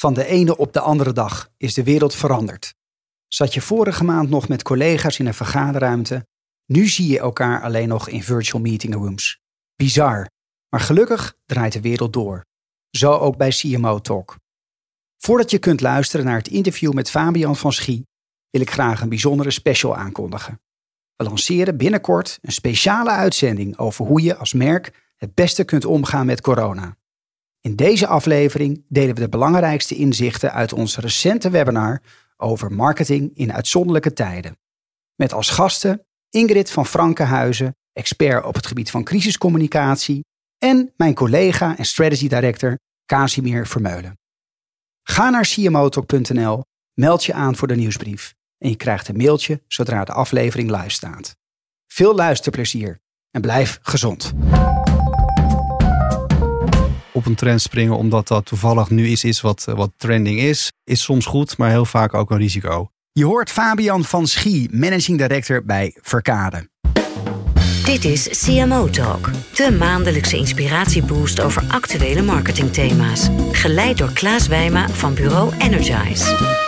Van de ene op de andere dag is de wereld veranderd. Zat je vorige maand nog met collega's in een vergaderruimte? Nu zie je elkaar alleen nog in virtual meeting rooms. Bizar, maar gelukkig draait de wereld door. Zo ook bij CMO Talk. Voordat je kunt luisteren naar het interview met Fabian van Schie, wil ik graag een bijzondere special aankondigen. We lanceren binnenkort een speciale uitzending over hoe je als merk het beste kunt omgaan met corona. In deze aflevering delen we de belangrijkste inzichten uit ons recente webinar over marketing in uitzonderlijke tijden. Met als gasten Ingrid van Frankenhuizen, expert op het gebied van crisiscommunicatie, en mijn collega en strategy director Casimir Vermeulen. Ga naar cmotalk.nl, meld je aan voor de nieuwsbrief en je krijgt een mailtje zodra de aflevering live staat. Veel luisterplezier en blijf gezond op een trend springen omdat dat toevallig nu iets is wat, wat trending is, is soms goed, maar heel vaak ook een risico. Je hoort Fabian van Schie, managing director bij Verkade. Dit is CMO Talk, de maandelijkse inspiratieboost over actuele marketingthema's. Geleid door Klaas Wijma van bureau Energize.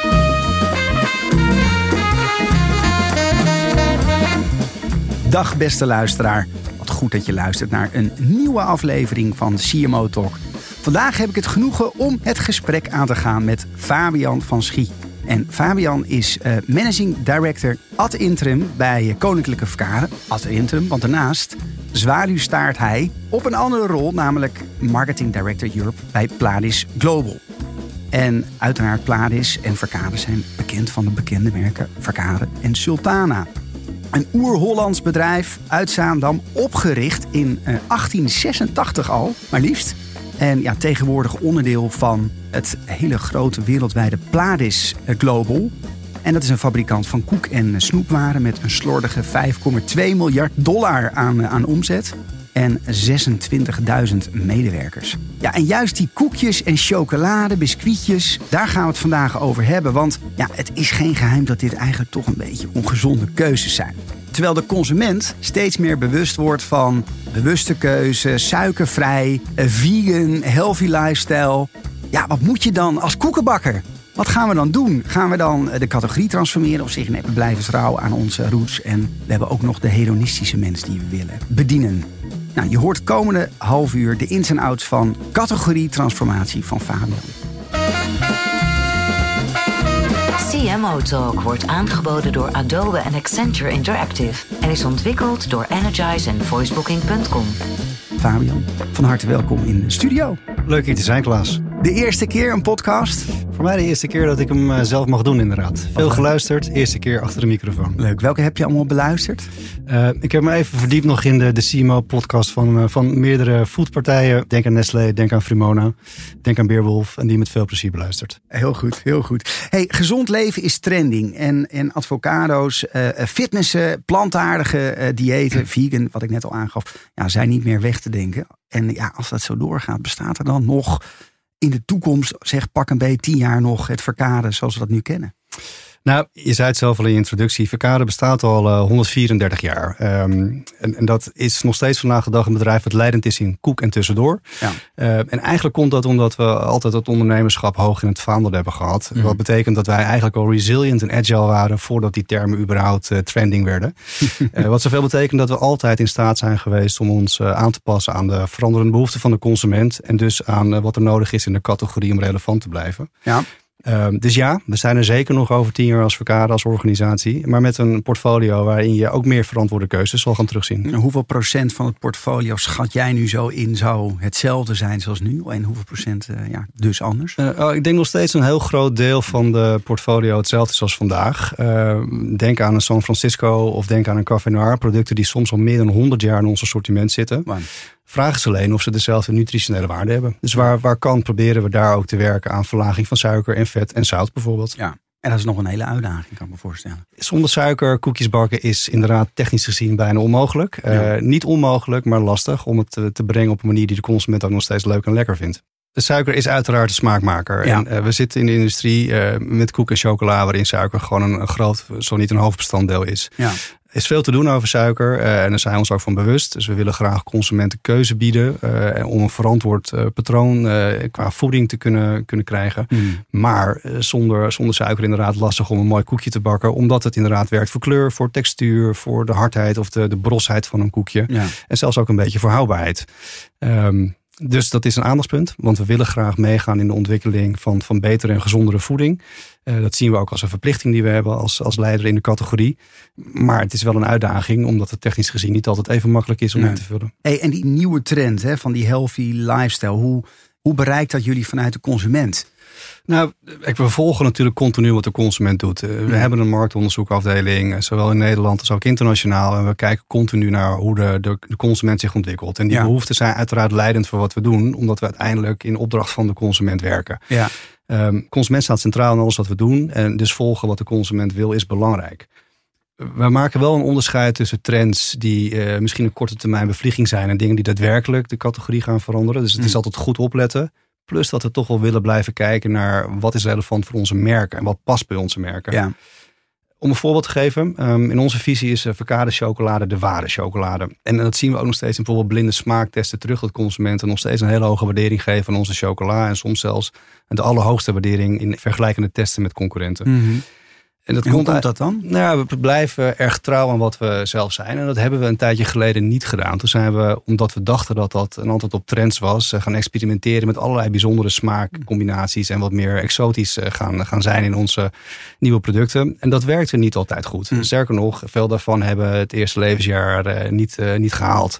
Dag beste luisteraar. Goed dat je luistert naar een nieuwe aflevering van CMO Talk. Vandaag heb ik het genoegen om het gesprek aan te gaan met Fabian van Schie. En Fabian is uh, managing director ad interim bij Koninklijke Verkaren. Ad interim, want daarnaast zwaluwstaart hij op een andere rol, namelijk marketing director Europe bij Pladis Global. En uiteraard Pladis en Verkade zijn bekend van de bekende merken Verkade en Sultana. Een oer-Hollands bedrijf uit Zaandam, opgericht in 1886 eh, al, maar liefst. En ja, tegenwoordig onderdeel van het hele grote wereldwijde Pladis eh, Global. En dat is een fabrikant van koek- en snoepwaren met een slordige 5,2 miljard dollar aan, aan omzet en 26.000 medewerkers. Ja, en juist die koekjes en chocolade, biscuitjes, daar gaan we het vandaag over hebben. Want ja, het is geen geheim dat dit eigenlijk toch een beetje ongezonde keuzes zijn. Terwijl de consument steeds meer bewust wordt van bewuste keuze, suikervrij, vegan, healthy lifestyle. Ja, wat moet je dan als koekenbakker? Wat gaan we dan doen? Gaan we dan de categorie transformeren of zeggen we blijven trouw aan onze roots? En we hebben ook nog de hedonistische mens die we willen bedienen. Nou, je hoort komende half uur de ins en outs van categorie transformatie van Fabian. CMO Talk wordt aangeboden door Adobe en Accenture Interactive en is ontwikkeld door Energize en voicebooking.com. Fabian, van harte welkom in de studio. Leuk hier te zijn, Klaas. De eerste keer een podcast? Voor mij de eerste keer dat ik hem eh, zelf mag doen, inderdaad. Veel geluisterd, eerste keer achter de microfoon. Leuk. Welke heb je allemaal beluisterd? Uh, ik heb me even verdiept nog in de, de CMO-podcast van, uh, van meerdere foodpartijen. Denk aan Nestlé, denk aan Frimona, denk aan Beerwolf. En die met veel plezier beluisterd. Heel goed, heel goed. Hey, gezond leven is trending. En, en advocado's, uh, fitnessen, plantaardige diëten, vegan, wat ik net al aangaf, ja, zijn niet meer weg te denken. En ja, als dat zo doorgaat, bestaat er dan nog in de toekomst, zeg pak een beetje tien jaar nog, het verkade zoals we dat nu kennen? Nou, je zei het zelf al in je introductie. Verkade bestaat al uh, 134 jaar. Um, en, en, dat is nog steeds vandaag de dag een bedrijf dat leidend is in koek en tussendoor. Ja. Uh, en eigenlijk komt dat omdat we altijd het ondernemerschap hoog in het vaandel hebben gehad. Mm. Wat betekent dat wij eigenlijk al resilient en agile waren voordat die termen überhaupt uh, trending werden. wat zoveel betekent dat we altijd in staat zijn geweest om ons aan te passen aan de veranderende behoeften van de consument. En dus aan wat er nodig is in de categorie om relevant te blijven. Ja. Um, dus ja, we zijn er zeker nog over tien jaar als Verkade, als organisatie. Maar met een portfolio waarin je ook meer verantwoorde keuzes zal gaan terugzien. Hoeveel procent van het portfolio schat jij nu zo in zou hetzelfde zijn zoals nu? En hoeveel procent uh, ja, dus anders? Uh, oh, ik denk nog steeds een heel groot deel van de portfolio hetzelfde is als vandaag. Uh, denk aan een San Francisco of denk aan een Café Noir. Producten die soms al meer dan 100 jaar in ons assortiment zitten. Vraag is alleen of ze dezelfde nutritionele waarde hebben. Dus waar, waar kan, proberen we daar ook te werken aan verlaging van suiker en vet en zout bijvoorbeeld. Ja. En dat is nog een hele uitdaging, kan ik me voorstellen. Zonder suiker koekjes bakken is inderdaad technisch gezien bijna onmogelijk. Ja. Uh, niet onmogelijk, maar lastig om het te, te, brengen op een manier die de consument ook nog steeds leuk en lekker vindt. De suiker is uiteraard de smaakmaker. Ja. En uh, we zitten in de industrie uh, met koek en chocola waarin suiker gewoon een, een groot, zo niet een hoofdbestanddeel is. Ja. Is veel te doen over suiker en daar zijn we ons ook van bewust. Dus we willen graag consumenten keuze bieden om een verantwoord patroon qua voeding te kunnen, kunnen krijgen. Hmm. Maar zonder, zonder suiker inderdaad lastig om een mooi koekje te bakken, omdat het inderdaad werkt voor kleur, voor textuur, voor de hardheid of de, de brosheid van een koekje. En zelfs ook een beetje voor houdbaarheid. Um, dus dat is een aandachtspunt, want we willen graag meegaan in de ontwikkeling van, van betere en gezondere voeding. Uh, dat zien we ook als een verplichting die we hebben als, als leider in de categorie. Maar het is wel een uitdaging, omdat het technisch gezien niet altijd even makkelijk is om nee. in te vullen. Hey, en die nieuwe trend hè, van die healthy lifestyle, hoe, hoe bereikt dat jullie vanuit de consument? Nou, we volgen natuurlijk continu wat de consument doet. Eh, we hebben een marktonderzoekafdeling, eh, zowel in Nederland als ook internationaal. En we kijken continu naar hoe de, de, de consument zich ontwikkelt. En die behoeften zijn uiteraard leidend voor wat we doen, omdat we uiteindelijk in opdracht van de consument werken. Ja. Um, consument staat centraal in alles wat we doen. En dus volgen wat de consument wil is belangrijk. We maken wel een onderscheid tussen trends die uh, misschien een korte termijn bevlieging zijn en dingen die daadwerkelijk de categorie gaan veranderen. Dus het is mm. altijd goed opletten. Plus dat we toch wel willen blijven kijken naar wat is relevant voor onze merken en wat past bij onze merken. Ja. Om een voorbeeld te geven, ehm, in onze visie is uh, verkade chocolade de ware chocolade. En dat zien we ook nog steeds in bijvoorbeeld blinde smaaktesten terug. Dat consumenten nog steeds een hele hoge waardering geven aan onze chocola. En soms zelfs de allerhoogste waardering in vergelijkende testen met concurrenten. Mm en, dat hoe komt dat dan? Nou, we blijven erg trouw aan wat we zelf zijn. En dat hebben we een tijdje geleden niet gedaan. Toen zijn we, omdat we dachten dat dat een antwoord op trends was, eh, gaan experimenteren met allerlei bijzondere smaakcombinaties en wat meer exotisch eh, gaan, gaan zijn in onze nieuwe producten. En dat werkte niet altijd goed. Hm. Sterker nog, veel daarvan hebben het eerste levensjaar eh, niet, niet gehaald.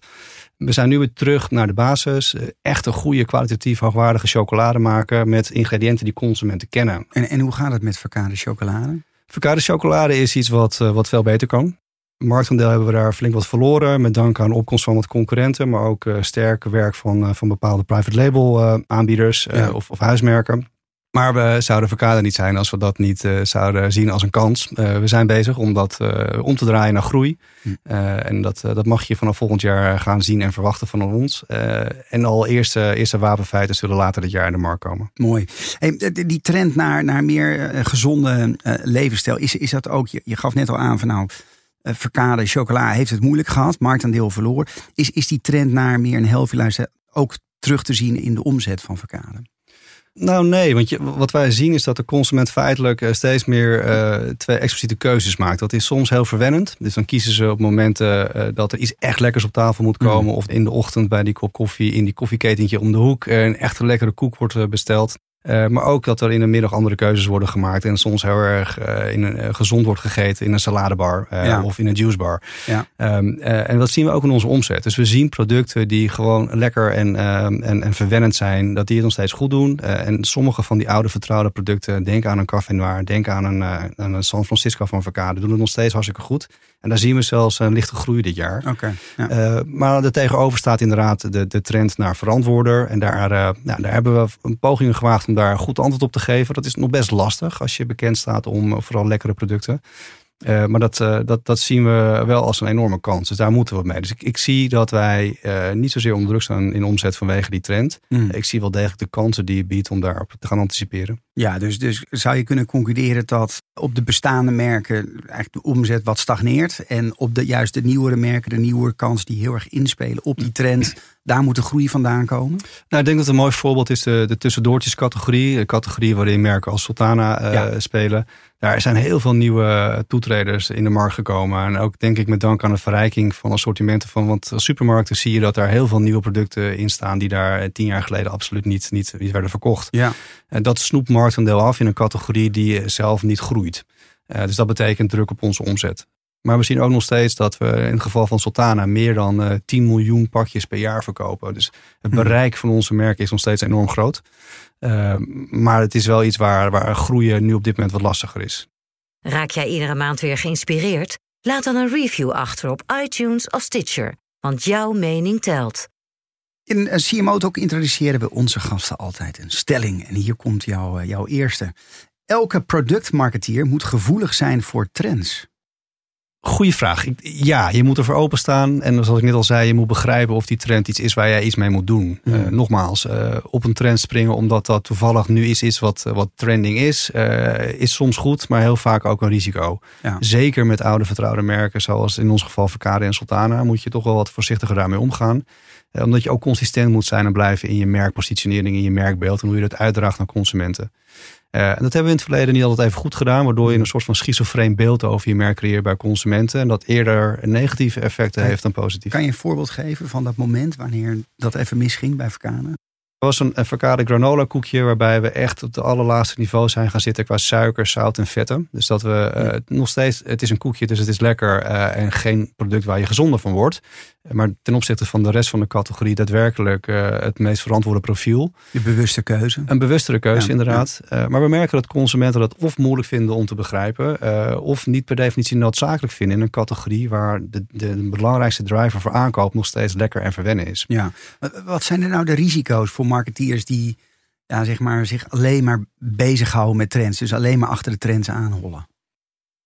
We zijn nu weer terug naar de basis. Echt een goede, kwalitatief hoogwaardige chocolade maken met ingrediënten die consumenten kennen. En, en hoe gaat het met verkade chocolade? Verkade chocolade is iets wat, eh, wat veel beter kan. Marktaandeel hebben we daar flink wat verloren. Met dank aan de opkomst van wat concurrenten. Maar ook uh, sterk werk van, uh, van bepaalde private label aanbieders of, of huismerken. Maar we zouden verkade niet zijn als we dat niet uh, zouden zien als een kans. Uh, we zijn bezig om dat uh, om te draaien naar groei. Hm. en dat, dat mag je vanaf volgend jaar gaan zien en verwachten van ons. en al eerste, eerste wapenfeiten zullen later dit jaar in de markt komen. Mooi. Hey, die trend naar, naar meer gezonde levensstijl, is, is dat ook, je, je gaf net al aan van nou, verkade chocola heeft het moeilijk gehad, marktaandeel verloren. Is, is die trend naar meer een healthy lifestyle ook terug te zien in de omzet van verkade? Nou nee, want je, wat wij zien is dat de consument feitelijk eh, steeds meer uh, twee expliciete keuzes maakt. Dat is soms heel verwennend. Dus dan kiezen ze op momenten uh, dat er iets echt lekkers op tafel moet komen. Mm. Of in de ochtend bij die kop koffie in die koffieketentje om de hoek een echt lekkere koek wordt besteld. Uh, maar ook dat er in de middag andere keuzes worden gemaakt. En soms heel erg uh, in een, uh, gezond wordt gegeten in een saladebar ja. of in een juicebar. Ja. Um, en dat zien we ook in onze omzet. Dus we zien producten die gewoon lekker en, ehm, en, en verwennend zijn. Dat die het nog steeds goed doen. en sommige van die oude vertrouwde producten. Denk aan een Café Noir. Denk aan een, aan een San Francisco van Verkade. Doen het nog steeds hartstikke goed. En daar zien we zelfs een lichte groei dit jaar. Okay, ja. uh, maar er tegenover staat inderdaad de, de trend naar verantwoorder. En daar, uh, nou, daar hebben we een poging gewaagd om daar goed antwoord op te geven. Dat is nog best lastig als je bekend staat om vooral lekkere producten. Uh, maar dat, uh, dat, dat zien we wel als een enorme kans. Dus daar moeten we mee. Dus ik, ik zie dat wij uh, niet zozeer onder druk staan in omzet vanwege die trend. Mm. Ik zie wel degelijk de kansen die je biedt om daarop te gaan anticiperen. Ja, dus, dus zou je kunnen concluderen dat op de bestaande merken eigenlijk de omzet wat stagneert. En op de juist de nieuwere merken, de nieuwe kans die heel erg inspelen op die trend. Daar moet de groei vandaan komen? Nou, ik denk dat een mooi voorbeeld is de, de tussendoortjescategorie. De categorie waarin merken als Sultana uh, spelen. Daar zijn heel veel nieuwe toetreders in de markt gekomen. En ook denk ik met dank aan de verrijking van assortimenten van. Want supermarkten zie je dat daar heel veel nieuwe producten in staan. die daar tien jaar geleden absoluut niet, niet, niet werden verkocht. Ja. En dat snoept marktendeel af in een categorie die zelf niet groeit. Uh, dus dat betekent druk op onze omzet. Maar we zien ook nog steeds dat we in het geval van Sultana meer dan uh, eh, 10 miljoen pakjes per jaar verkopen. Dus het hmm. bereik van onze merken is nog steeds enorm groot. Uh, maar het is wel iets waar, waar groeien nu op dit moment wat lastiger is. Raak jij iedere maand weer geïnspireerd? Laat dan een review achter op iTunes of Stitcher, want jouw mening telt. In CMO ook introduceren we onze gasten altijd een stelling. En hier komt jouw, uh, jouw eerste. Elke productmarketeer moet gevoelig zijn voor trends. Goeie vraag. Ja, je moet ervoor openstaan. En zoals ik net al zei, je moet begrijpen of die trend iets is waar jij iets mee moet doen. Mm. Uh, nogmaals, uh, op een trend springen omdat dat toevallig nu iets is wat, wat trending is, uh, is soms goed, maar heel vaak ook een risico. Ja. Zeker met oude vertrouwde merken, zoals in ons geval Verkade en Sultana, moet je toch wel wat voorzichtiger daarmee omgaan. omdat je ook consistent moet zijn en blijven in je merkpositionering, in je merkbeeld en hoe je dat uitdraagt naar consumenten. Uh, en dat hebben we in het verleden niet altijd even goed gedaan, waardoor je een soort van schizofreen beeld over je merk creëert bij consumenten. En dat eerder negatieve effecten heeft dan positieve. Kan je een voorbeeld geven van dat moment wanneer dat even misging bij Verkanen? Was een avocado granola koekje waarbij we echt op de allerlaatste niveau zijn gaan zitten qua suiker, zout en vetten. Dus dat we uh, nog steeds, het is een koekje, dus het is lekker uh, en geen product waar je gezonder van wordt. Maar ten opzichte van de rest van de categorie daadwerkelijk uh, het meest verantwoorde profiel. Je bewuste keuze. Een bewustere keuze, inderdaad. Ja. maar we merken dat consumenten dat of moeilijk vinden om te begrijpen, of niet per definitie noodzakelijk vinden in een categorie waar de, de, de belangrijkste driver voor aankoop nog steeds lekker en verwennen is. Ja. Wat zijn er nou de risico's voor marketeers die ja, zeg maar, zich alleen maar bezighouden met trends. Dus alleen maar achter de trends aanhollen.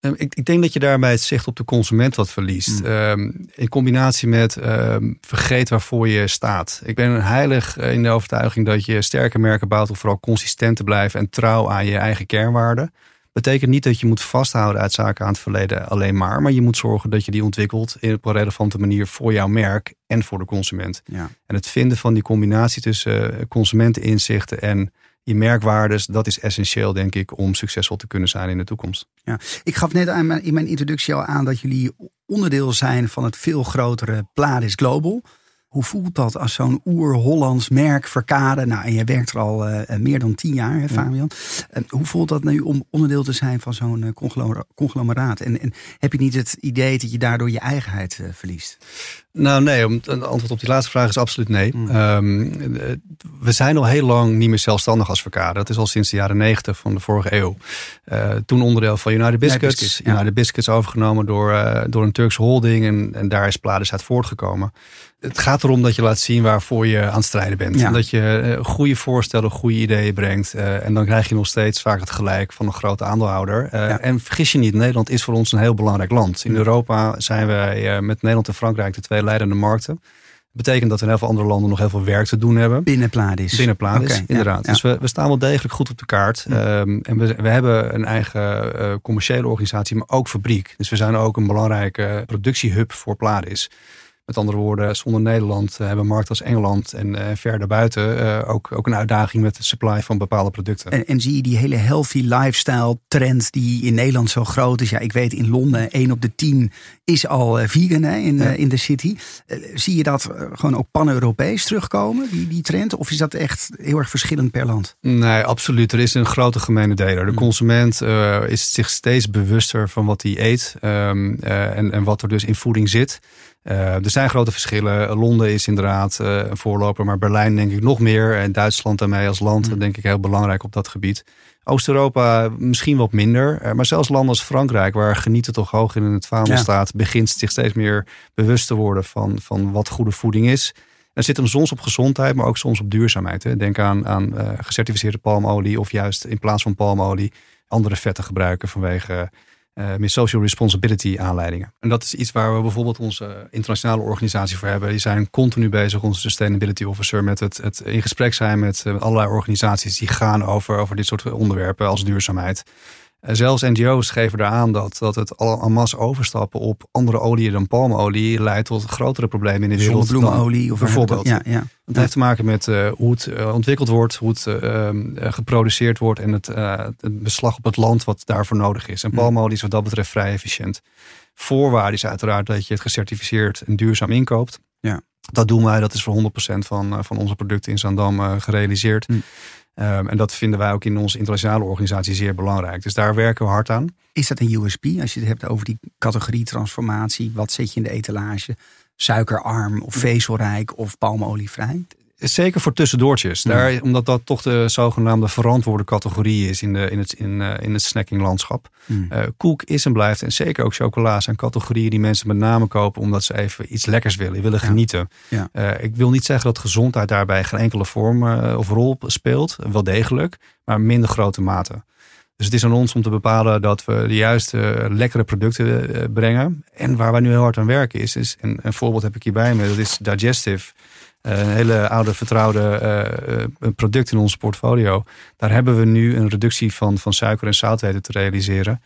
Ehm, ik, ik, denk dat je daarbij het zicht op de consument wat verliest. Mm. Um, in combinatie met um, vergeet waarvoor je staat. Ik ben heilig in de overtuiging dat je sterke merken bouwt om vooral consistent te blijven en trouw aan je eigen kernwaarden. Betekent niet dat je moet vasthouden uit zaken aan het verleden alleen maar. Maar je moet zorgen dat je die ontwikkelt in op een relevante manier voor jouw merk en voor de consument. Ja. En het vinden van die combinatie tussen eh, consumenteninzichten en je merkwaardes, dat is essentieel, denk ik, om succesvol te kunnen zijn in de toekomst. Ja, ik gaf net aan, in mijn introductie al aan dat jullie onderdeel zijn van het veel grotere Pladis Global. Hoe voelt dat als zo'n oer-Hollands merk verkade? Nou, en jij werkt er al uh, meer dan tien jaar, hè, Fabian. Ja. hoe voelt dat nu om onderdeel te zijn van zo'n uh, conglomeraat? En, en, heb je niet het idee dat je daardoor je eigenheid verliest? Nou, nee. Om, een antwoord op die laatste vraag is absoluut nee. Mm. Um, we zijn al heel lang niet meer zelfstandig als verkade. Dat is al sinds de jaren negentig van de vorige eeuw. toen onderdeel van United Biscuits. Biscuits ja. United Biscuits overgenomen door, door een Turkse holding. En, en daar is Pladis uit voortgekomen het gaat erom dat je laat zien waarvoor je aan het strijden bent. Ja. Dat je uh, goede voorstellen, goede ideeën brengt. Uh, en dan krijg je nog steeds vaak het gelijk van een grote aandeelhouder. Ja. En vergis je niet, Nederland is voor ons een heel belangrijk land. In Europa zijn wij met Nederland en Frankrijk de twee leidende markten. Dat betekent dat in heel veel andere landen nog heel veel werk te doen hebben. Binnen Pladis. Binnen Pladis, okay, inderdaad. Ja, dus we, we, staan wel degelijk goed op de kaart. Um, en we, we hebben een eigen commerciële organisatie, maar ook fabriek. Dus we zijn ook een belangrijke productiehub voor Pladis. Met andere woorden, zonder Nederland uh, hebben markten als Engeland en uh, verder buiten uh, ook, ook een uitdaging met de supply van bepaalde producten. En, en, zie je die hele healthy lifestyle trend die in Nederland zo groot is? Ja, ik weet in Londen 1 op de 10 is al vegan hè, in, ja. in de city. zie je dat gewoon ook pan-Europees terugkomen, die, die trend? Of is dat echt heel erg verschillend per land? Nee, absoluut. Er is een grote gemene deler. De mm. consument is zich steeds bewuster van wat hij eet um, en, en wat er dus in voeding zit. Uh, er zijn grote verschillen. Londen is inderdaad uh, een voorloper, maar Berlijn denk ik nog meer. En Duitsland daarmee als land mm. denk ik heel belangrijk op dat gebied. Oost-Europa misschien wat minder. Uh, maar zelfs landen als Frankrijk, waar genieten toch hoog in het vaandel ja. staat, begint zich steeds meer bewust te worden van, van wat goede voeding is. Er zit hem soms op gezondheid, maar ook soms op duurzaamheid. Hè. Denk aan, aan gecertificeerde palmolie of juist in plaats van palmolie andere vetten gebruiken vanwege uh, social responsibility aanleidingen. En dat is iets waar we bijvoorbeeld onze internationale organisatie voor hebben. Die zijn continu bezig, onze sustainability officer, met het, het in gesprek zijn met, met allerlei organisaties die gaan over, over dit soort onderwerpen als duurzaamheid. Eh, zelfs NGO's geven eraan dat, dat het en masse overstappen op andere oliën dan palmolie leidt tot grotere problemen in de wereld. Zonnebloemolie of bijvoorbeeld. Ja, ja. Het heeft te maken met uh, hoe het uh, ontwikkeld wordt, hoe het uh, geproduceerd wordt en het, het, beslag op het land wat daarvoor nodig is. En palmolie is wat dat betreft vrij efficiënt. Voorwaarde is uiteraard dat je het gecertificeerd en duurzaam inkoopt. Ja. Dat doen wij, dat is voor 100% van, van onze producten in Zandam gerealiseerd. Mm. Um, en dat vinden wij ook in onze internationale organisatie zeer belangrijk. Dus daar werken we hard aan. Is dat een USP als je het hebt over die categorie transformatie? Wat zet je in de etalage? Suikerarm of vezelrijk of palmolievrij? Zeker voor tussendoortjes. Daar, omdat dat toch de zogenaamde verantwoorde categorie is in, de, in, het, in, uh, in het snackinglandschap. Mm. Uh, koek is en blijft, en zeker ook chocola, zijn categorieën die mensen met name kopen omdat ze even iets lekkers willen, willen genieten. Ja. Uh, ik wil niet zeggen dat gezondheid daarbij geen enkele vorm of rol speelt. Wel degelijk, maar minder grote mate. Dus het is aan ons om te bepalen dat we de juiste lekkere producten brengen. En waar wij nu heel hard aan werken is, is een, een voorbeeld heb ik hierbij me, dat is Digestive. Een hele oude vertrouwde product in ons portfolio. Daar hebben we nu een reductie van, van suiker en zout weten te realiseren.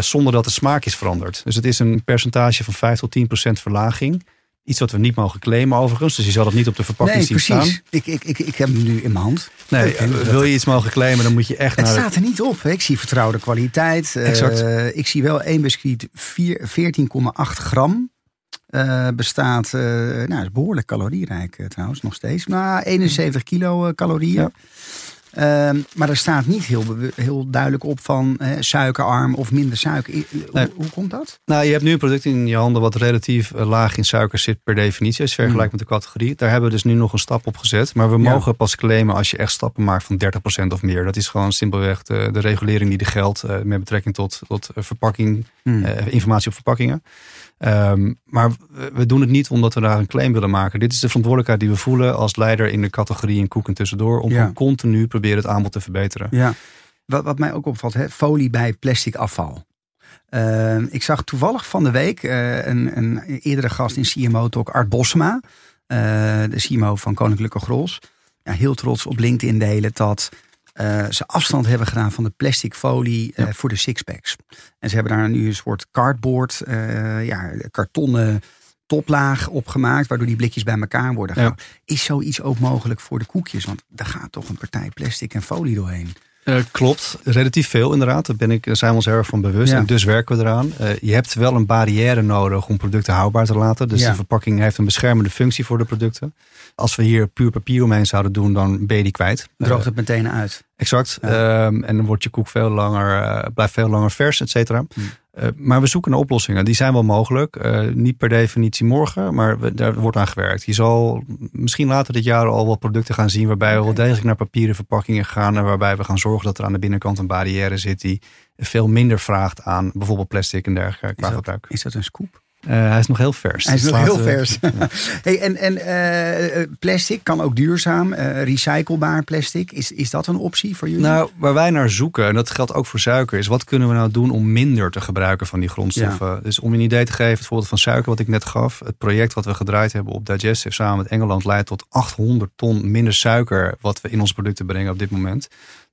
zonder dat de smaak is veranderd. Dus het is een percentage van 5 tot 10 procent verlaging. Iets wat we niet mogen claimen overigens. Dus je zal het niet op de verpakking zien precies. staan. Ik, ik, ik, ik heb hem nu in mijn hand. Nee, wil je iets mogen claimen, dan moet je echt het naar... Het staat er niet op. Ik zie vertrouwde kwaliteit. Exact. Uh, ik zie wel één biscuit 14,8 gram. Uh, bestaat, uh, nou, is behoorlijk calorierijk trouwens, nog steeds. Maar 71 kilo calorieën. Ja. Uh, maar er staat niet heel, heel duidelijk op van suikerarm of minder suiker. Nee. Hoe, hoe, komt dat? Nou, je hebt nu een product in je handen wat relatief laag in suiker zit per definitie. Als je vergelijkt mm. met de categorie. Daar hebben we dus nu nog een stap op gezet. Maar we ja. mogen pas claimen als je echt stappen maakt van 30% of meer. Dat is gewoon simpelweg de, de regulering die er geldt met betrekking tot, tot verpakking, mm. informatie op verpakkingen. Um, maar we doen het niet omdat we daar een claim willen maken. Dit is de verantwoordelijkheid die we voelen als leider in de categorie en koeken tussendoor. Om ja. continu proberen het aanbod te verbeteren. Ja. Wat, wat mij ook opvalt, hè, folie bij plastic afval. Uh, ik zag toevallig van de week uh, een, een eerdere gast in CMO Talk, Art Bosma. Uh, de CMO van Koninklijke Grols. Ja, heel trots op LinkedIn delen dat uh, ze afstand hebben gedaan van de plastic folie uh, ja. voor de sixpacks. En ze hebben daar nu een soort cardboard, uh, ja, kartonnen toplaag opgemaakt, waardoor die blikjes bij elkaar worden gehouden. Ja. Is zoiets ook mogelijk voor de koekjes? Want daar gaat toch een partij plastic en folie doorheen. Uh, klopt, relatief veel inderdaad. Daar, ben ik, daar zijn we ons erg van bewust. Ja. En dus werken we eraan. Uh, je hebt wel een barrière nodig om producten houdbaar te laten. Dus ja. de verpakking heeft een beschermende functie voor de producten. Als we hier puur papier omheen zouden doen, dan ben je die kwijt. Droogt het meteen uit. Exact. Ja. Um, en dan wordt je koek veel langer, blijft veel langer vers, et cetera. Hmm. Uh, maar we zoeken naar oplossingen. Die zijn wel mogelijk. Uh, niet per definitie morgen, maar we, daar wordt aan gewerkt. Je zal misschien later dit jaar al wat producten gaan zien waarbij we wel degelijk naar papieren verpakkingen gaan. En waarbij we gaan zorgen dat er aan de binnenkant een barrière zit die veel minder vraagt aan bijvoorbeeld plastic en dergelijke qua gebruik. Is dat een scoop? Uh, hij is nog heel vers. Hij is nog heel vers. Hey, en en uh, plastic kan ook duurzaam, uh, recyclebaar plastic. Is, is dat een optie voor jullie? Nou, waar wij naar zoeken, en dat geldt ook voor suiker, is wat kunnen we nou doen om minder te gebruiken van die grondstoffen? Ja. Dus om je een idee te geven, het voorbeeld van suiker wat ik net gaf. Het project wat we gedraaid hebben op Digestive samen met Engeland leidt tot 800 ton minder suiker wat we in onze producten brengen op dit moment.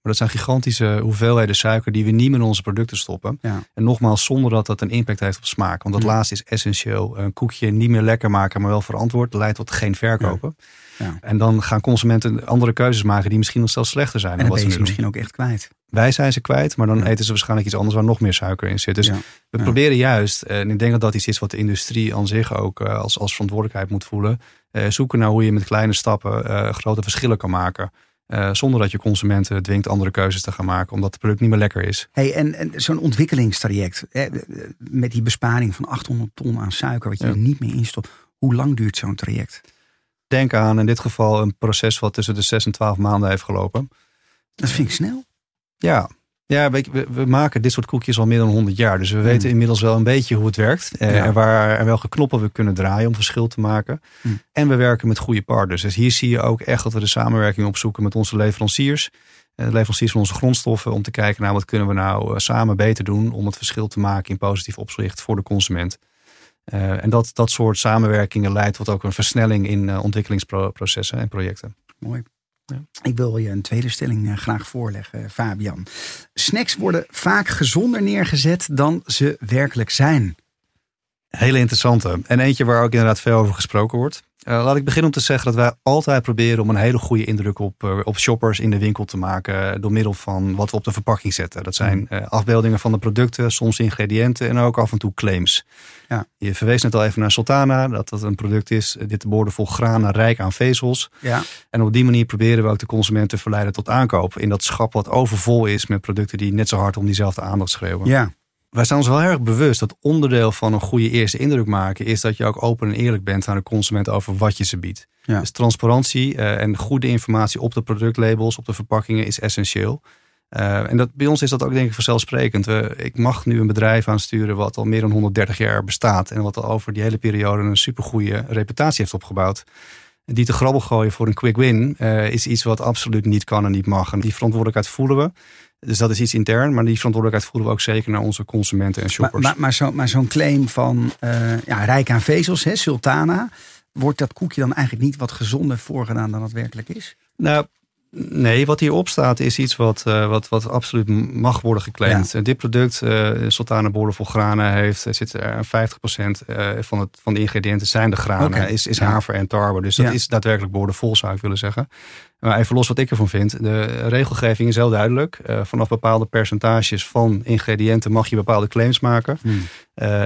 Maar dat zijn gigantische hoeveelheden suiker die we niet meer in onze producten stoppen. Ja. En nogmaals, zonder dat dat een impact heeft op smaak. Want dat ja. laatste is essentieel. Een koekje niet meer lekker maken, maar wel verantwoord, leidt tot geen verkopen. Ja. En dan gaan consumenten andere keuzes maken die misschien nog zelfs slechter zijn. En dan wat ben je ze misschien ook echt kwijt. Wij zijn ze kwijt, maar dan eten ze waarschijnlijk iets anders waar nog meer suiker in zit. Dus we proberen juist, en ik denk dat dat iets is wat de industrie aan zich ook als, als verantwoordelijkheid moet voelen. zoeken naar hoe je met kleine stappen uh, grote verschillen kan maken. Uh, zonder dat je consumenten dwingt andere keuzes te gaan maken, omdat het product niet meer lekker is. Hey, en, en zo'n ontwikkelingstraject, hè, met die besparing van 800 ton aan suiker, wat je ja. er niet meer instopt, hoe lang duurt zo'n traject? Denk aan in dit geval een proces wat tussen de 6 en 12 maanden heeft gelopen. Dat vind ik snel. Ja, ja, we, we, maken dit soort koekjes al meer dan 100 jaar. Dus we weten mm. inmiddels wel een beetje hoe het werkt. Ja. En, waar, en welke knoppen we kunnen draaien om verschil te maken. Mm. En we werken met goede partners. Dus hier zie je ook echt dat we de samenwerking opzoeken met onze leveranciers. De leveranciers van onze grondstoffen. Om te kijken naar wat kunnen we nou samen beter doen. Om het verschil te maken in positief opzicht voor de consument. Uh, en dat, dat soort samenwerkingen leidt tot ook een versnelling in uh, ontwikkelingsprocessen en projecten. Mooi. Ja. Ik wil je een tweede stelling uh, graag voorleggen, Fabian. Snacks worden vaak gezonder neergezet dan ze werkelijk zijn. Hele interessante. En eentje waar ook inderdaad veel over gesproken wordt. Uh, laat ik beginnen om te zeggen dat wij altijd proberen om een hele goede indruk op, uh, op shoppers in de winkel te maken. Door middel van wat we op de verpakking zetten. Dat zijn uh, afbeeldingen van de producten, soms ingrediënten en ook af en toe claims. Ja. Je verwees net al even naar Sultana, dat dat een product is. Dit boordevol granen rijk aan vezels. Ja. En op die manier proberen we ook de consument te verleiden tot aankoop. In dat schap wat overvol is met producten die net zo hard om diezelfde aandacht schreeuwen. Ja. Wij zijn ons wel heel erg bewust dat onderdeel van een goede eerste indruk maken is dat je ook open en eerlijk bent aan de consument over wat je ze biedt. Ja. Dus transparantie uh, en goede informatie op de productlabels, op de verpakkingen is essentieel. Uh, en dat, bij ons is dat ook denk ik vanzelfsprekend. We, ik mag nu een bedrijf aansturen wat al meer dan 130 jaar bestaat en wat al over die hele periode een supergoeie reputatie heeft opgebouwd. Die te grabbel gooien voor een quick win uh, is iets wat absoluut niet kan en niet mag. En die verantwoordelijkheid voelen we. Dus dat is iets intern, maar die verantwoordelijkheid voeren we ook zeker naar onze consumenten en shoppers. Maar, maar, maar, maar zo'n claim van uh, ja, rijk aan vezels, hè, Sultana, wordt dat koekje dan eigenlijk niet wat gezonder voorgedaan dan het werkelijk is? Nou, Nee, wat hierop staat is iets wat, uh, wat, wat absoluut mag worden geclaimd. Ja. Dit product, uh, Sultana vol granen, heeft, zit er 50% uh, van, het, van de ingrediënten zijn de granen. Okay. Is, is ja. haver en tarwe. Dus dat ja. is daadwerkelijk boordevol zou ik willen zeggen. Maar even los wat ik ervan vind. De regelgeving is heel duidelijk. Uh, vanaf bepaalde percentages van ingrediënten mag je bepaalde claims maken. Hmm.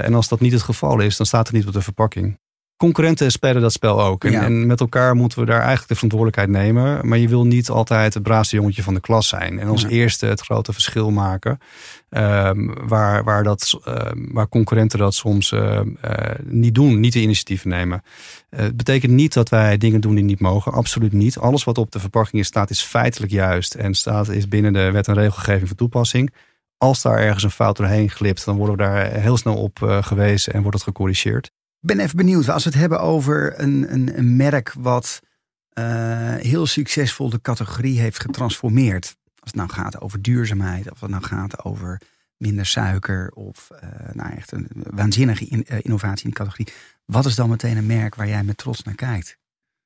en als dat niet het geval is, dan staat het niet op de verpakking concurrenten spelen dat spel ook. En, en, met elkaar moeten we daar eigenlijk de verantwoordelijkheid nemen. Maar je wil niet altijd het braafste jongetje van de klas zijn. En als eerste het grote verschil maken. Um, waar, waar, dat, uh, waar concurrenten dat soms uh, uh, niet doen, niet de initiatieven nemen. Het betekent niet dat wij dingen doen die niet mogen. Absoluut niet. Alles wat op de verpakking staat is feitelijk juist. En staat is binnen de wet en regelgeving van toepassing. Als daar ergens een fout doorheen glipt, dan worden we daar heel snel op gewezen en wordt het gecorrigeerd. Ben even benieuwd, als we het hebben over een, een, een merk wat uh, heel succesvol de categorie heeft getransformeerd. Als het nou gaat over duurzaamheid, of het nou gaat over minder suiker of uh, nou echt een waanzinnige in, uh, innovatie in die categorie. Wat is dan meteen een merk waar jij met trots naar kijkt?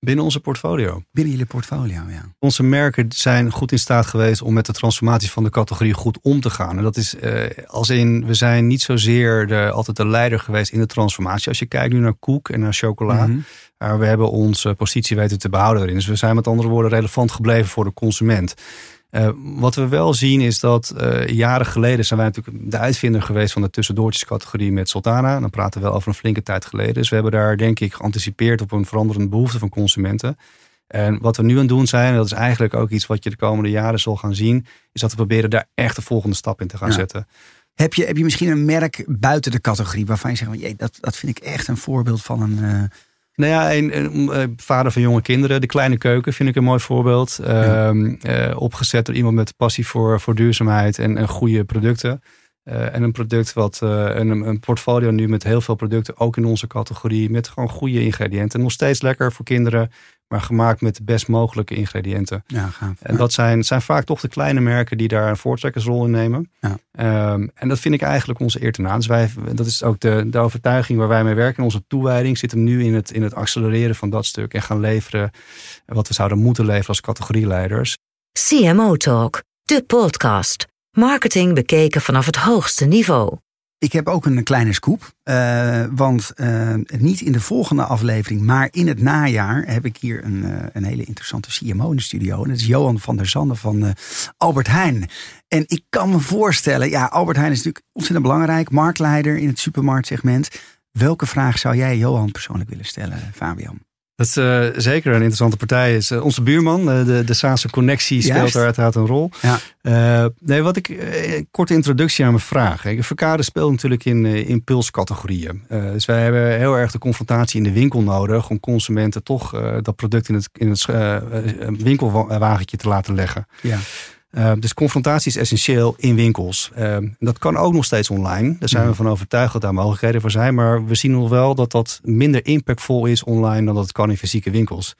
Binnen onze portfolio. Binnen jullie portfolio, ja. Onze merken zijn goed in staat geweest om met de transformatie van de categorie goed om te gaan. En dat is uh, als in, we zijn niet zozeer de, altijd de leider geweest in de transformatie. Als je kijkt nu naar koek en naar chocola. Mm -hmm. we hebben onze positie weten te behouden erin. Dus we zijn met andere woorden relevant gebleven voor de consument. Uh, wat we wel zien is dat uh, jaren geleden zijn wij natuurlijk de uitvinder geweest van de tussendoortjescategorie met Sultana. Dan praten we wel over een flinke tijd geleden. Dus we hebben daar denk ik geanticipeerd op een veranderende behoefte van consumenten. En wat we nu aan het doen zijn, en dat is eigenlijk ook iets wat je de komende jaren zal gaan zien, is dat we proberen daar echt de volgende stap in te gaan ja. zetten. Heb je, heb je misschien een merk buiten de categorie waarvan je zegt, dat, dat vind ik echt een voorbeeld van een... Uh nou ja, een, een, een, vader van jonge kinderen. De kleine keuken vind ik een mooi voorbeeld. Ja. Uh, uh, opgezet door iemand met passie voor, voor duurzaamheid en, en goede producten. Uh, en een product wat een, een portfolio nu met heel veel producten, ook in onze categorie, met gewoon goede ingrediënten. Nog steeds lekker voor kinderen, maar gemaakt met de best mogelijke ingrediënten. Ja, gaaf. En dat zijn, zijn vaak toch de kleine merken die daar een voortrekkersrol in nemen. Ja. Um, en dat vind ik eigenlijk onze eer ten aan. Dus wij, dat is ook de, de overtuiging waar wij mee werken. Onze toewijding zit hem nu in het, in het accelereren van dat stuk. En gaan leveren wat we zouden moeten leveren als categorieleiders. CMO Talk, de podcast. Marketing bekeken vanaf het hoogste niveau. Ik heb ook een kleine scoop. Uh, want uh, niet in de volgende aflevering, maar in het najaar heb ik hier een, uh, een hele interessante CMO in de studio. En dat is Johan van der Zanden van Albert Heijn. En ik kan me voorstellen, ja, Albert Heijn is natuurlijk ontzettend belangrijk, marktleider in het supermarktsegment. Welke vraag zou jij Johan persoonlijk willen stellen, Fabian? Dat is uh, zeker een interessante partij. Is uh, onze buurman, uh, de, de Saanse connectie speelt Juist. daar uiteraard een rol. Ja. nee, wat ik korte introductie aan mijn vraag. Verkade speelt natuurlijk in impulscategorieën. dus wij hebben heel erg de confrontatie in de winkel nodig om consumenten toch dat product in het, in het winkelwagentje te laten leggen. Ja. Uh, dus confrontatie is essentieel in winkels. Uh, dat kan ook nog steeds online. Daar zijn we van overtuigd dat daar mogelijkheden voor zijn. Maar we zien nog wel dat dat minder impactvol is online dan dat het kan in fysieke winkels.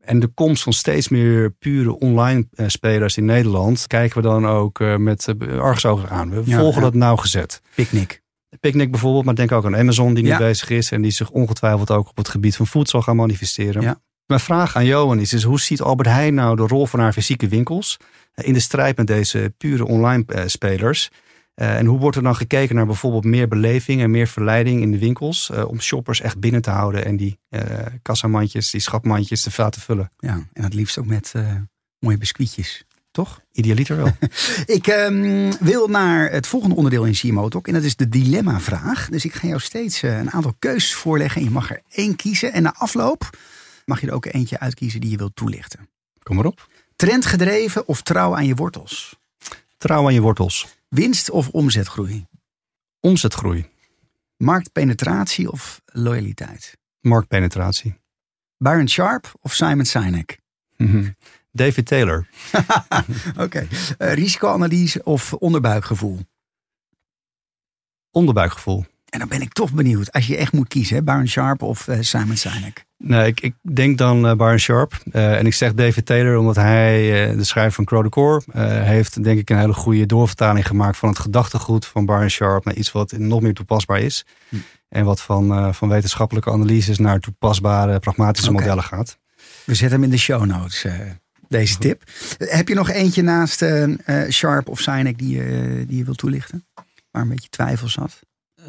En de komst van steeds meer pure online uh, spelers in Nederland kijken we dan ook uh, met argusogen aan. We ja, volgen ja. dat nauwgezet. Picnic. Picnic bijvoorbeeld, maar denk ook aan Amazon die nu ja. bezig is en die zich ongetwijfeld ook op het gebied van voedsel gaan manifesteren. Mijn vraag aan Johan is, is hoe ziet Albert Heijn nou de rol van haar fysieke winkels in de strijd met deze pure online uh, spelers? Uh, en hoe wordt er dan gekeken naar bijvoorbeeld meer beleving en meer verleiding in de winkels uh, om shoppers echt binnen te houden en die kassamandjes, die schatmandjes te laten vullen? Ja, en het liefst ook met mooie biscuitjes. Toch? Idealiter wel. ik um, wil naar het volgende onderdeel in CMO Talk. En dat is de dilemma-vraag. Dus ik ga jou steeds een aantal keuzes voorleggen. En je mag er één kiezen. En na afloop mag je er ook eentje uitkiezen die je wilt toelichten. Kom maar op. Trendgedreven of trouw aan je wortels? Trouw aan je wortels. Winst of omzetgroei? Omzetgroei. Marktpenetratie of loyaliteit? Marktpenetratie. Byron Sharp of Simon Sinek? David Taylor. Oké. Okay. Uh, risicoanalyse of onderbuikgevoel? Onderbuikgevoel. En dan ben ik toch benieuwd, als je echt moet kiezen, hè, Baron Sharp of uh, Simon Sinek? Nee, ik, ik denk dan uh, Baron Sharp. Uh, en ik zeg David Taylor omdat hij, de schrijver van Crow the Core, heeft denk ik een hele goede doorvertaling gemaakt van het gedachtegoed van Baron Sharp naar iets wat nog meer toepasbaar is. Hm. En wat van, van wetenschappelijke analyses naar toepasbare, pragmatische okay. modellen gaat. We zetten hem in de show notes, deze tip. Heb je nog eentje naast Sharp of Sinek die, die je wilt toelichten? Waar een beetje twijfel zat?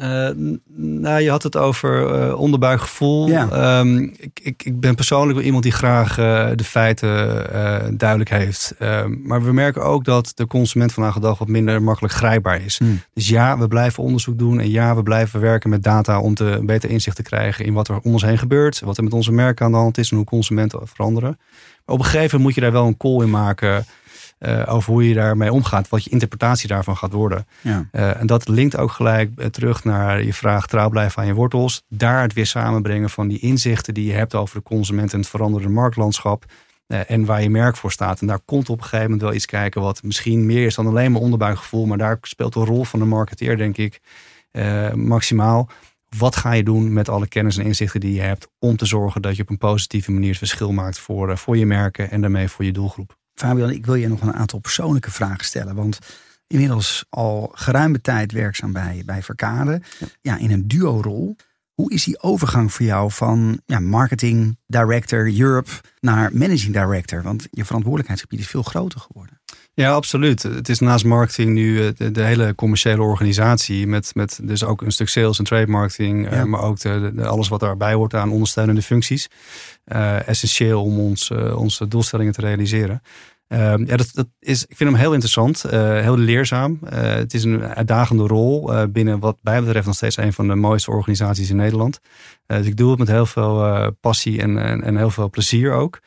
Uh, nou, je had het over uh, onderbuikgevoel. Ja. Um, ik, ik, ik, ben persoonlijk wel iemand die graag uh, de feiten duidelijk heeft. Um, maar we merken ook dat de consument vandaag de dag wat minder makkelijk grijpbaar is. Hmm. Dus ja, we blijven onderzoek doen. En ja, we blijven werken met data om te beter inzicht te krijgen in wat er om ons heen gebeurt. Wat er met onze merken aan de hand is en hoe consumenten veranderen. Op een gegeven moment moet je daar wel een call in maken. Uh, over hoe je daarmee omgaat, wat je interpretatie daarvan gaat worden. Ja. Uh, en dat linkt ook gelijk eh, terug naar je vraag trouw blijven aan je wortels. Daar het weer samenbrengen van die inzichten die je hebt over de consument en het veranderende marktlandschap. Uh, en waar je merk voor staat. En daar komt op een gegeven moment wel iets kijken wat misschien meer is dan alleen maar onderbuikgevoel. Maar daar speelt de rol van de marketeer, denk ik, maximaal. Wat ga je doen met alle kennis en inzichten die je hebt om te zorgen dat je op een positieve manier het verschil maakt voor, voor je merken en daarmee voor je doelgroep? Fabian, ik wil je nog een aantal persoonlijke vragen stellen. Want inmiddels al geruime tijd werkzaam bij, bij Verkade. Ja. in een duo-rol. Hoe is die overgang voor jou van ja, marketing director Europe naar managing director? Want je verantwoordelijkheidsgebied is veel groter geworden. Ja, absoluut. Het is naast marketing nu eh, de, hele commerciële organisatie. Met, met dus ook een stuk sales en trade marketing. Eh, maar ook de, de, alles wat daarbij hoort aan ondersteunende functies. Uh, essentieel om ons, uh, onze doelstellingen te realiseren. Uh, ja, dat, dat is, ik vind hem heel interessant, heel leerzaam. het is een uitdagende rol binnen wat mij betreft nog steeds een van de mooiste organisaties in Nederland. dus ik doe het met heel veel passie en, en, en, heel veel plezier ook.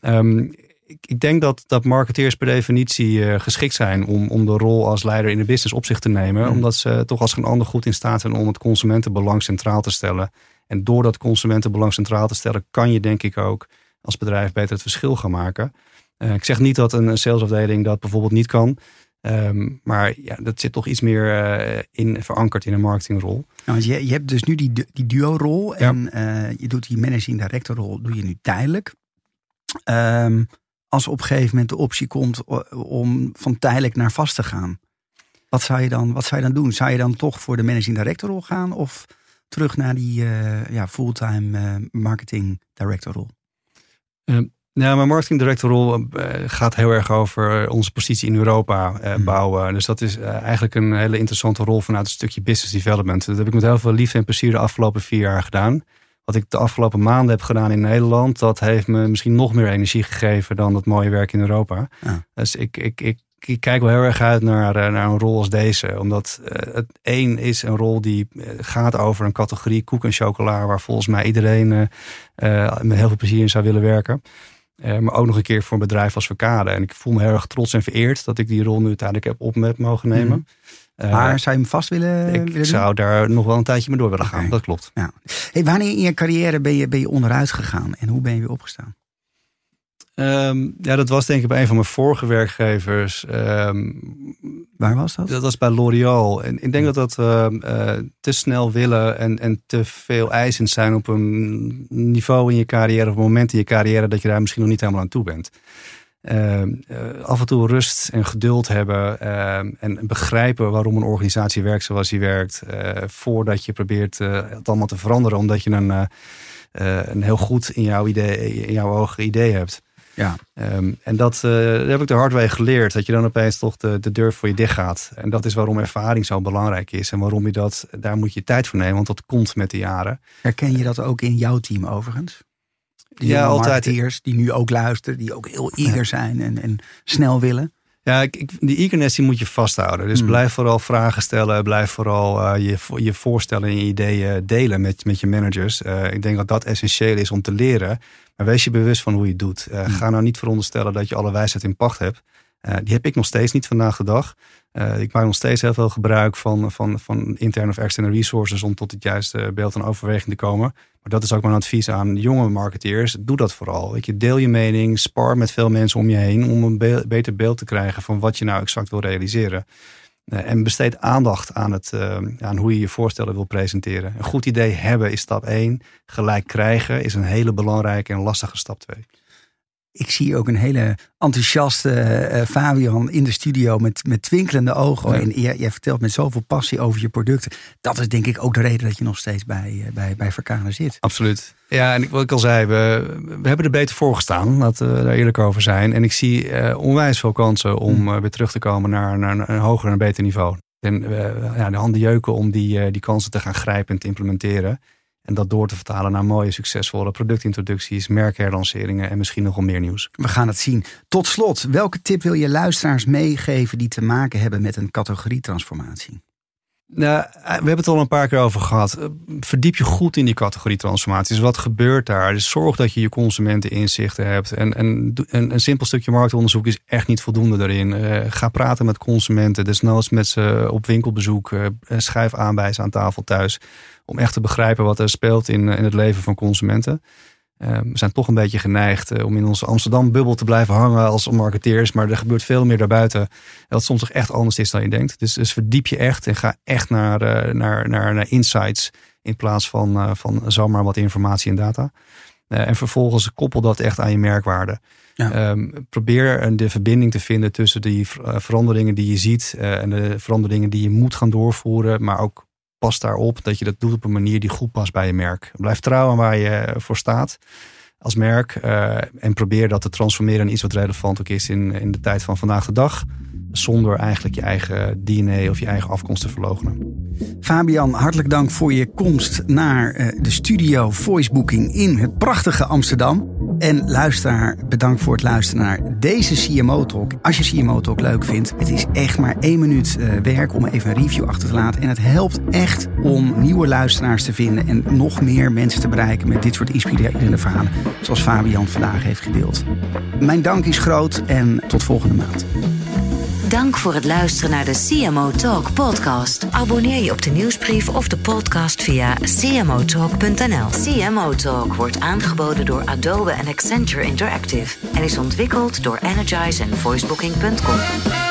Um, ik, ik, denk dat, dat marketeers per definitie uh, geschikt zijn om, om de rol als leider in de business op zich te nemen. Mm. Omdat ze toch als geen ander goed in staat zijn om het consumentenbelang centraal te stellen. En door dat consumentenbelang centraal te stellen, kan je denk ik ook als bedrijf beter het verschil gaan maken. Uh, ik zeg niet dat een salesafdeling dat bijvoorbeeld niet kan. Um, maar ja, dat zit toch iets meer uh, in verankerd in een marketingrol. Nou, je, je hebt dus nu die, die duo-rol en ja. je doet die managing director rol doe je nu tijdelijk. Um, als op een gegeven moment de optie komt om van tijdelijk naar vast te gaan. Wat zou je dan, wat zou je dan doen? Zou je dan toch voor de managing director rol gaan of terug naar die uh, ja, fulltime uh, marketing director rol? Nou, mijn marketing director rol gaat heel erg over onze positie in Europa hmm. bouwen. Dus dat is eigenlijk een hele interessante rol vanuit een stukje business development. Dat heb ik met heel veel liefde en plezier de afgelopen vier jaar gedaan wat ik de afgelopen maanden heb gedaan in Nederland, dat heeft me misschien nog meer energie gegeven dan dat mooie werk in Europa. Ja. Dus ik, ik, ik, ik, kijk wel heel erg uit naar, eh, naar een rol als deze. Omdat uh, het één is een rol die eh, gaat over een categorie koek en chocola, waar volgens mij iedereen uh, met heel veel plezier in zou willen werken. maar ook nog een keer voor een bedrijf als Verkade. En ik voel me heel erg trots en vereerd dat ik die rol nu uiteindelijk heb op met mogen nemen. Mhm. Maar zou je hem vast willen Ik willen zou daar nog wel een tijdje mee door willen gaan, dat klopt. Ja. Hey, wanneer in je carrière ben je, ben je onderuit gegaan en hoe ben je weer opgestaan? Um, ja, dat was denk ik bij een van mijn vorige werkgevers. Um, Waar was dat? Dat was bij L'Oréal. En ik denk dat dat uh, uh, te snel willen en, en te veel eisend zijn op een niveau in je carrière, of een moment in je carrière dat je daar misschien nog niet helemaal aan toe bent. Uh, af en toe rust en geduld hebben uh, en begrijpen waarom een organisatie werkt zoals die werkt, uh, voordat je probeert het allemaal te veranderen, omdat je een, een heel goed in jouw, idee, in jouw ogen idee hebt. Ja. Um, en dat, dat, heb ik de hard way geleerd, dat je dan opeens toch de, de deur voor je dicht gaat. En dat is waarom ervaring zo belangrijk is en waarom je dat, daar moet je tijd voor nemen, want dat komt met de jaren. Herken je dat ook in jouw team overigens? Ja, altijd. die nu ook luisteren, die ook heel eager zijn en, en snel willen. Ja, ik, die eagerness die moet je vasthouden. Dus hmm. blijf vooral vragen stellen. Blijf vooral uh, je, je voorstellen en je ideeën delen met, met je managers. Uh, ik denk dat dat essentieel is om te leren. Maar wees je bewust van hoe je het doet. Uh, hmm. Ga nou niet veronderstellen dat je alle wijsheid in pacht hebt. Die heb ik nog steeds niet vandaag de dag. ik maak nog steeds heel veel gebruik van, van, van interne of externe resources om tot het juiste beeld en overweging te komen. Maar dat is ook mijn advies aan jonge marketeers. Doe dat vooral. Weet je, deel je mening, spar met veel mensen om je heen om een beter beeld te krijgen van wat je nou exact wil realiseren. en besteed aandacht aan, het, aan hoe je je voorstellen wil presenteren. Een goed idee hebben is stap 1. Gelijk krijgen is een hele belangrijke en lastige stap 2 ik zie ook een hele enthousiaste uh, Fabian in de studio met, met twinkelende ogen. En jij, jij, vertelt met zoveel passie over je producten. Dat is denk ik ook de reden dat je nog steeds bij, uh, bij, bij Verkana zit. Absoluut. Ja, en wat ik al zei, we, we hebben er beter voor gestaan. Laten we daar eerlijk over zijn. En ik zie uh, onwijs veel kansen om hmm. weer terug te komen naar, naar een hoger en beter niveau. En ja, de handen jeuken om die, die kansen te gaan grijpen en te implementeren. En dat door te vertalen naar mooie, succesvolle productintroducties, merkherlanceringen en misschien nog wel meer nieuws. We gaan het zien. Tot slot, welke tip wil je luisteraars meegeven die te maken hebben met een categorietransformatie? Nou, we hebben het al een paar keer over gehad. Verdiep je goed in die categorietransformaties. Wat gebeurt daar? Dus zorg dat je je consumenten inzichten hebt. En, en, een simpel stukje marktonderzoek is echt niet voldoende daarin. Uh, ga praten met consumenten. Desnoods met ze op winkelbezoek. Uh, schrijf aanwijzen aan tafel thuis om echt te begrijpen wat er speelt in, in het leven van consumenten. Ehm, we zijn toch een beetje geneigd eh, om in onze Amsterdam-bubbel te blijven hangen als marketeers. Maar er gebeurt veel meer daarbuiten. Wat soms toch echt anders is dan je denkt. Dus, dus verdiep je echt en ga echt naar, uh, naar, naar, naar insights. In plaats van, uh, van zomaar wat informatie en data. en vervolgens koppel dat echt aan je merkwaarde. Ja. Um, probeer de verbinding te vinden tussen die veranderingen die je ziet. en de veranderingen die je moet gaan doorvoeren. Maar ook pas daarop dat je dat doet op een manier die goed past bij je merk. Blijf trouw aan waar je voor staat als merk. Uh, en probeer dat te transformeren in iets wat relevant ook is in, in de tijd van vandaag de dag zonder eigenlijk je eigen DNA of je eigen afkomst te verloochenen. Fabian, hartelijk dank voor je komst naar eh, de studio Voicebooking in het prachtige Amsterdam. En luisteraar, bedankt voor het luisteren naar deze CMO Talk. Als je CMO Talk leuk vindt, het is echt maar één minuut uh, werk om even een review achter te laten. En het helpt echt om nieuwe luisteraars te vinden en nog meer mensen te bereiken met dit soort inspirerende verhalen, zoals Fabian vandaag heeft gedeeld. Mijn dank is groot en tot volgende maand. Dank voor het luisteren naar de CMO Talk podcast. Abonneer je op de nieuwsbrief of de podcast via cmotalk.nl. CMO Talk wordt aangeboden door Adobe en Accenture Interactive en is ontwikkeld door Energize en voicebooking.com.